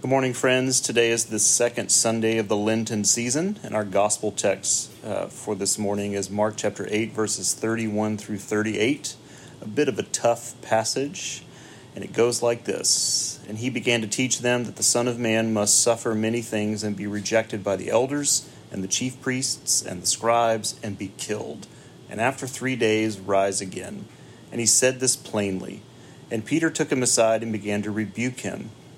Good morning, friends. Today is the second Sunday of the Lenten season, and our gospel text uh, for this morning is Mark chapter 8, verses 31 through 38. A bit of a tough passage, and it goes like this And he began to teach them that the Son of Man must suffer many things and be rejected by the elders and the chief priests and the scribes and be killed, and after three days rise again. And he said this plainly. And Peter took him aside and began to rebuke him.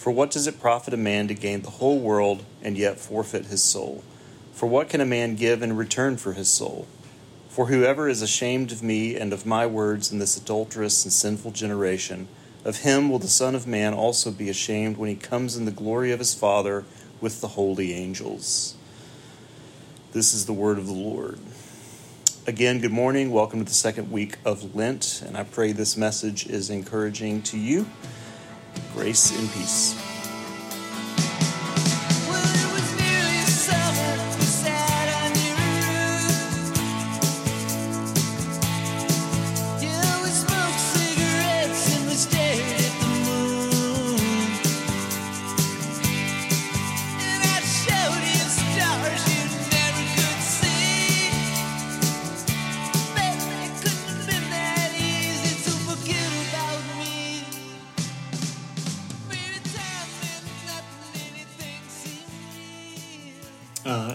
For what does it profit a man to gain the whole world and yet forfeit his soul? For what can a man give in return for his soul? For whoever is ashamed of me and of my words in this adulterous and sinful generation, of him will the Son of Man also be ashamed when he comes in the glory of his Father with the holy angels. This is the word of the Lord. Again, good morning. Welcome to the second week of Lent, and I pray this message is encouraging to you. Grace and peace.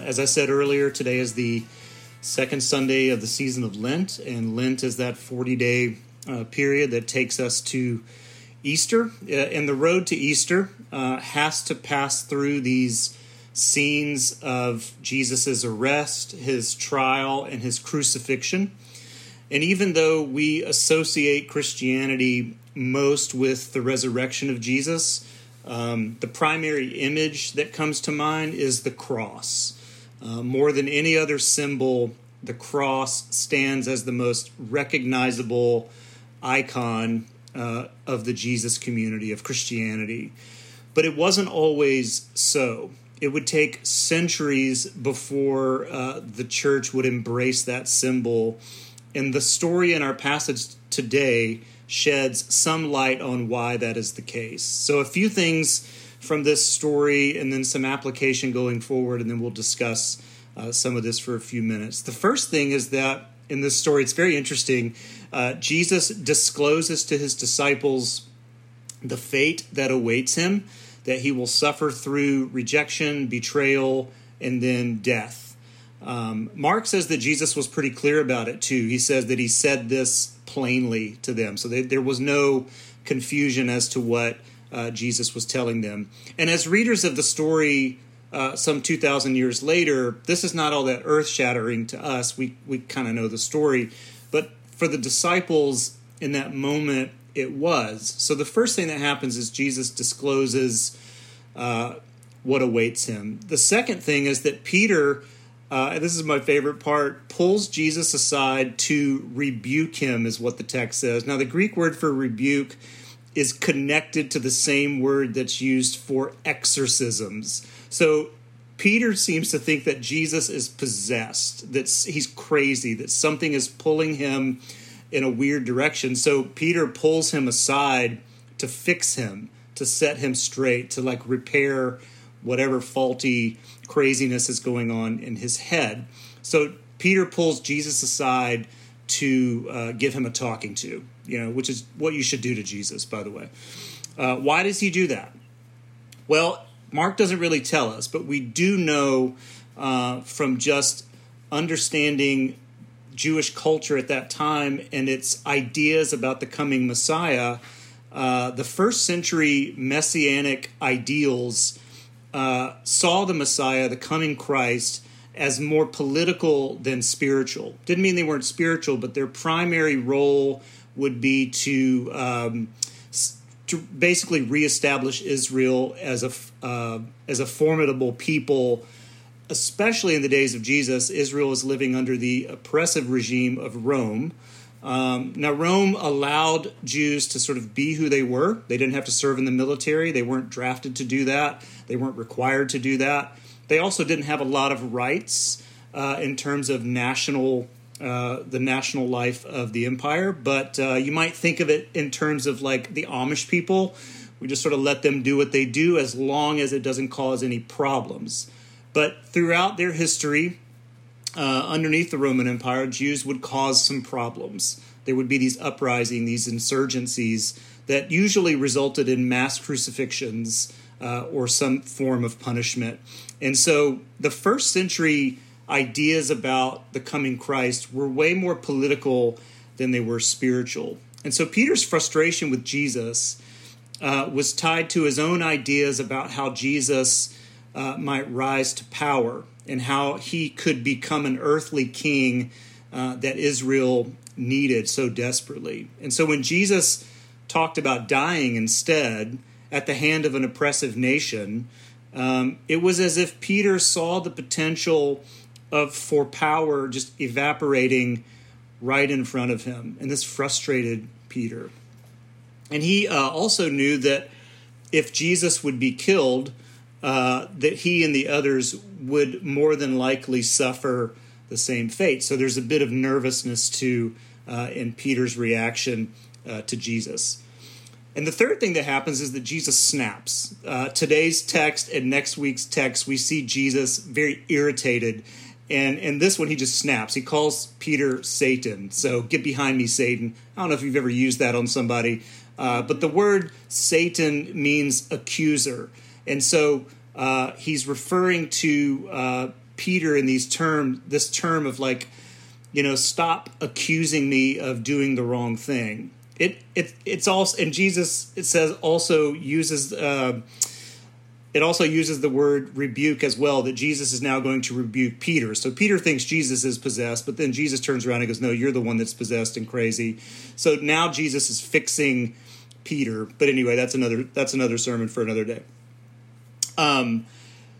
As I said earlier, today is the second Sunday of the season of Lent, and Lent is that 40 day uh, period that takes us to Easter. Uh, and the road to Easter uh, has to pass through these scenes of Jesus' arrest, his trial, and his crucifixion. And even though we associate Christianity most with the resurrection of Jesus, um, the primary image that comes to mind is the cross. Uh, more than any other symbol, the cross stands as the most recognizable icon uh, of the Jesus community, of Christianity. But it wasn't always so. It would take centuries before uh, the church would embrace that symbol. And the story in our passage today sheds some light on why that is the case. So, a few things from this story and then some application going forward, and then we'll discuss uh, some of this for a few minutes. The first thing is that in this story, it's very interesting. Uh, Jesus discloses to his disciples the fate that awaits him, that he will suffer through rejection, betrayal, and then death. Um, Mark says that Jesus was pretty clear about it too. He says that he said this plainly to them. So they, there was no confusion as to what uh, Jesus was telling them. And as readers of the story, uh, some 2,000 years later, this is not all that earth shattering to us. We, we kind of know the story. But for the disciples in that moment, it was. So the first thing that happens is Jesus discloses uh, what awaits him. The second thing is that Peter uh, and this is my favorite part, pulls Jesus aside to rebuke him, is what the text says. Now, the Greek word for rebuke is connected to the same word that's used for exorcisms. So, Peter seems to think that Jesus is possessed, that he's crazy, that something is pulling him in a weird direction. So, Peter pulls him aside to fix him, to set him straight, to like repair whatever faulty craziness is going on in his head. So Peter pulls Jesus aside to uh, give him a talking to, you know, which is what you should do to Jesus, by the way. Uh, why does he do that? Well, Mark doesn't really tell us, but we do know uh, from just understanding Jewish culture at that time and its ideas about the coming Messiah, uh, the first century messianic ideals uh, saw the Messiah, the coming Christ, as more political than spiritual. Didn't mean they weren't spiritual, but their primary role would be to um, to basically reestablish Israel as a uh, as a formidable people especially in the days of Jesus, Israel was living under the oppressive regime of Rome. Um, now, Rome allowed Jews to sort of be who they were. They didn't have to serve in the military, they weren't drafted to do that, they weren't required to do that. They also didn't have a lot of rights uh, in terms of national. Uh, the national life of the empire, but uh, you might think of it in terms of like the Amish people. We just sort of let them do what they do as long as it doesn't cause any problems. But throughout their history, uh, underneath the Roman Empire, Jews would cause some problems. There would be these uprisings, these insurgencies that usually resulted in mass crucifixions uh, or some form of punishment. And so the first century ideas about the coming Christ were way more political than they were spiritual. And so Peter's frustration with Jesus uh, was tied to his own ideas about how Jesus uh, might rise to power and how he could become an earthly king uh, that Israel needed so desperately. And so when Jesus talked about dying instead at the hand of an oppressive nation, um, it was as if Peter saw the potential of for power just evaporating right in front of him, and this frustrated Peter. And he uh, also knew that if Jesus would be killed, uh, that he and the others would more than likely suffer the same fate. So there's a bit of nervousness to uh, in Peter's reaction uh, to Jesus. And the third thing that happens is that Jesus snaps. Uh, today's text and next week's text, we see Jesus very irritated. And in this one, he just snaps. He calls Peter Satan. So get behind me, Satan. I don't know if you've ever used that on somebody, uh, but the word Satan means accuser. And so uh, he's referring to uh, Peter in these terms, this term of like, you know, stop accusing me of doing the wrong thing. It it it's also and Jesus it says also uses uh, it also uses the word rebuke as well that Jesus is now going to rebuke Peter. So Peter thinks Jesus is possessed, but then Jesus turns around and goes, "No, you're the one that's possessed and crazy." So now Jesus is fixing Peter. But anyway, that's another that's another sermon for another day. Um,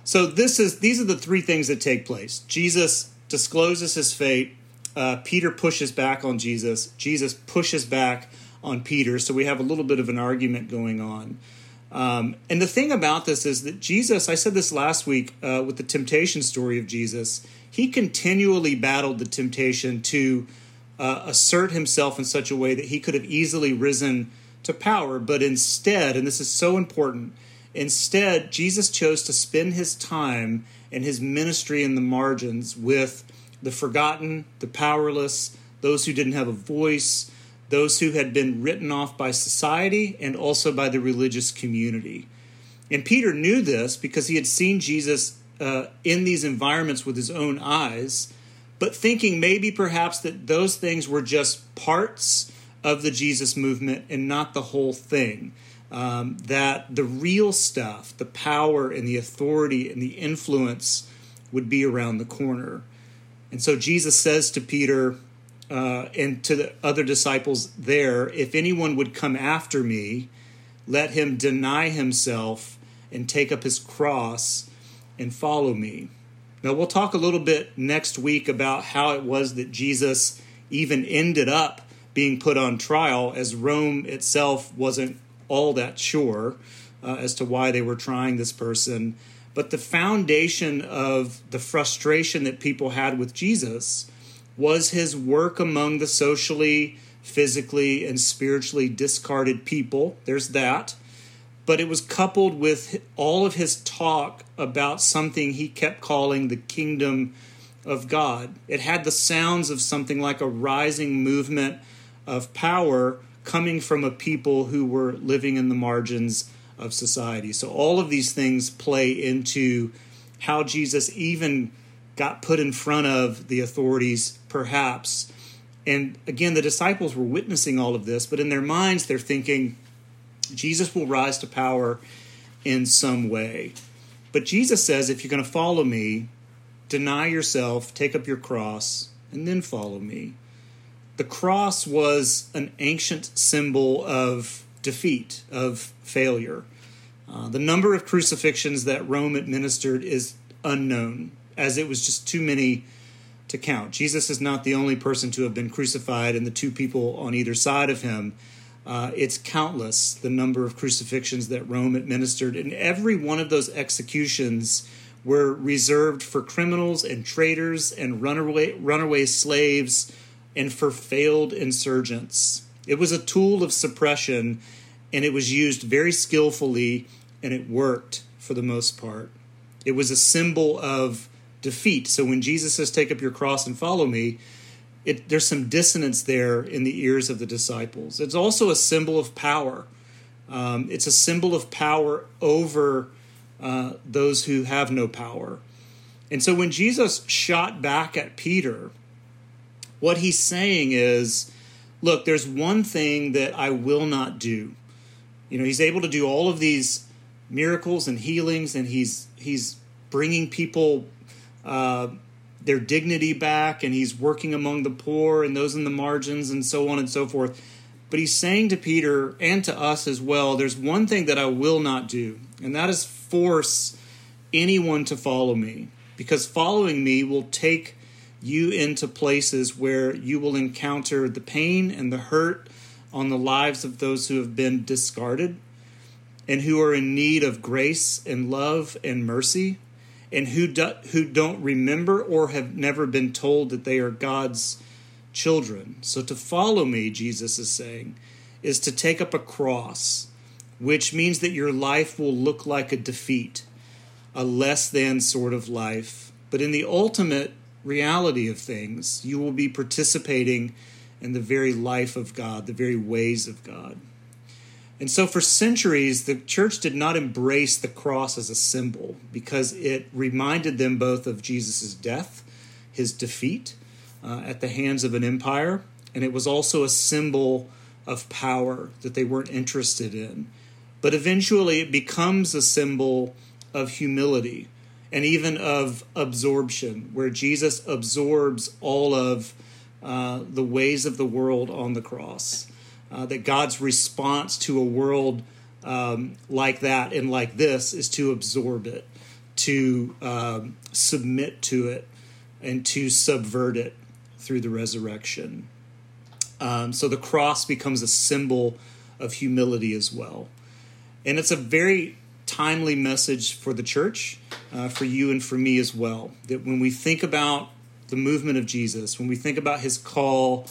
so this is these are the three things that take place. Jesus discloses his fate. Uh, Peter pushes back on Jesus. Jesus pushes back on Peter. So we have a little bit of an argument going on. Um, and the thing about this is that Jesus, I said this last week uh, with the temptation story of Jesus, he continually battled the temptation to uh, assert himself in such a way that he could have easily risen to power. But instead, and this is so important, Instead, Jesus chose to spend his time and his ministry in the margins with the forgotten, the powerless, those who didn't have a voice, those who had been written off by society and also by the religious community. And Peter knew this because he had seen Jesus uh, in these environments with his own eyes, but thinking maybe perhaps that those things were just parts of the Jesus movement and not the whole thing um, that the real stuff, the power and the authority and the influence would be around the corner. And so Jesus says to Peter uh, and to the other disciples there, if anyone would come after me, let him deny himself and take up his cross and follow me. Now, we'll talk a little bit next week about how it was that Jesus even ended up being put on trial, as Rome itself wasn't all that sure uh, as to why they were trying this person. But the foundation of the frustration that people had with Jesus was his work among the socially, physically, and spiritually discarded people. There's that. But it was coupled with all of his talk about something he kept calling the kingdom of God. It had the sounds of something like a rising movement of power coming from a people who were living in the margins of society. So all of these things play into how Jesus even got put in front of the authorities, perhaps. And again, the disciples were witnessing all of this, but in their minds, they're thinking, Jesus will rise to power in some way. But Jesus says, if you're going to follow me, deny yourself, take up your cross, and then follow me. The cross was an ancient symbol of defeat, of failure. Uh, the number of crucifixions that Rome administered is unknown. As it was just too many to count. Jesus is not the only person to have been crucified, and the two people on either side of him. Uh, it's countless the number of crucifixions that Rome administered, and every one of those executions were reserved for criminals and traitors and runaway runaway slaves and for failed insurgents. It was a tool of suppression, and it was used very skillfully, and it worked for the most part. It was a symbol of defeat. So when Jesus says, Take up your cross and follow me, it, there's some dissonance there in the ears of the disciples. It's also a symbol of power. Um, it's a symbol of power over uh, those who have no power. And so when Jesus shot back at Peter, what he's saying is, look, there's one thing that I will not do. You know, he's able to do all of these miracles and healings, and he's he's bringing people uh, their dignity back, and he's working among the poor and those in the margins, and so on and so forth. But he's saying to Peter and to us as well, there's one thing that I will not do, and that is force anyone to follow me, because following me will take you into places where you will encounter the pain and the hurt on the lives of those who have been discarded and who are in need of grace and love and mercy and who do, who don't remember or have never been told that they are God's children. So to follow me, Jesus is saying, is to take up a cross, which means that your life will look like a defeat, a less than sort of life. But in the ultimate reality of things, you will be participating in the very life of God, the very ways of God. And so, for centuries, the church did not embrace the cross as a symbol because it reminded them both of Jesus' death, his defeat uh, at the hands of an empire, and it was also a symbol of power that they weren't interested in. But eventually, it becomes a symbol of humility and even of absorption, where Jesus absorbs all of uh, the ways of the world on the cross. Uh, that God's response to a world um, like that and like this is to absorb it, to um, submit to it, and to subvert it through the resurrection. Um, so the cross becomes a symbol of humility as well. And it's a very timely message for the church, uh, for you and for me as well. That when we think about the movement of Jesus, when we think about his call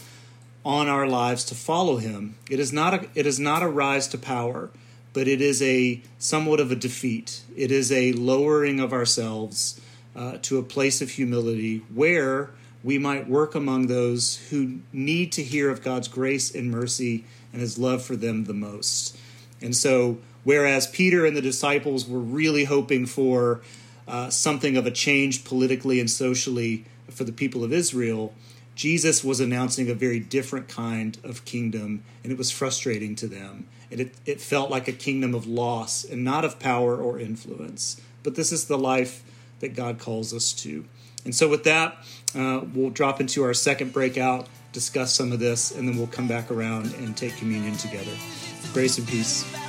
on our lives to follow him, it is not a, it is not a rise to power, but it is a somewhat of a defeat. It is a lowering of ourselves uh, to a place of humility where we might work among those who need to hear of God's grace and mercy and his love for them the most. And so Whereas Peter and the disciples were really hoping for uh, something of a change politically and socially for the people of Israel, Jesus was announcing a very different kind of kingdom, and it was frustrating to them. And it, it felt like a kingdom of loss and not of power or influence. But this is the life that God calls us to. And so, with that, uh, we'll drop into our second breakout, discuss some of this, and then we'll come back around and take communion together. Grace and peace.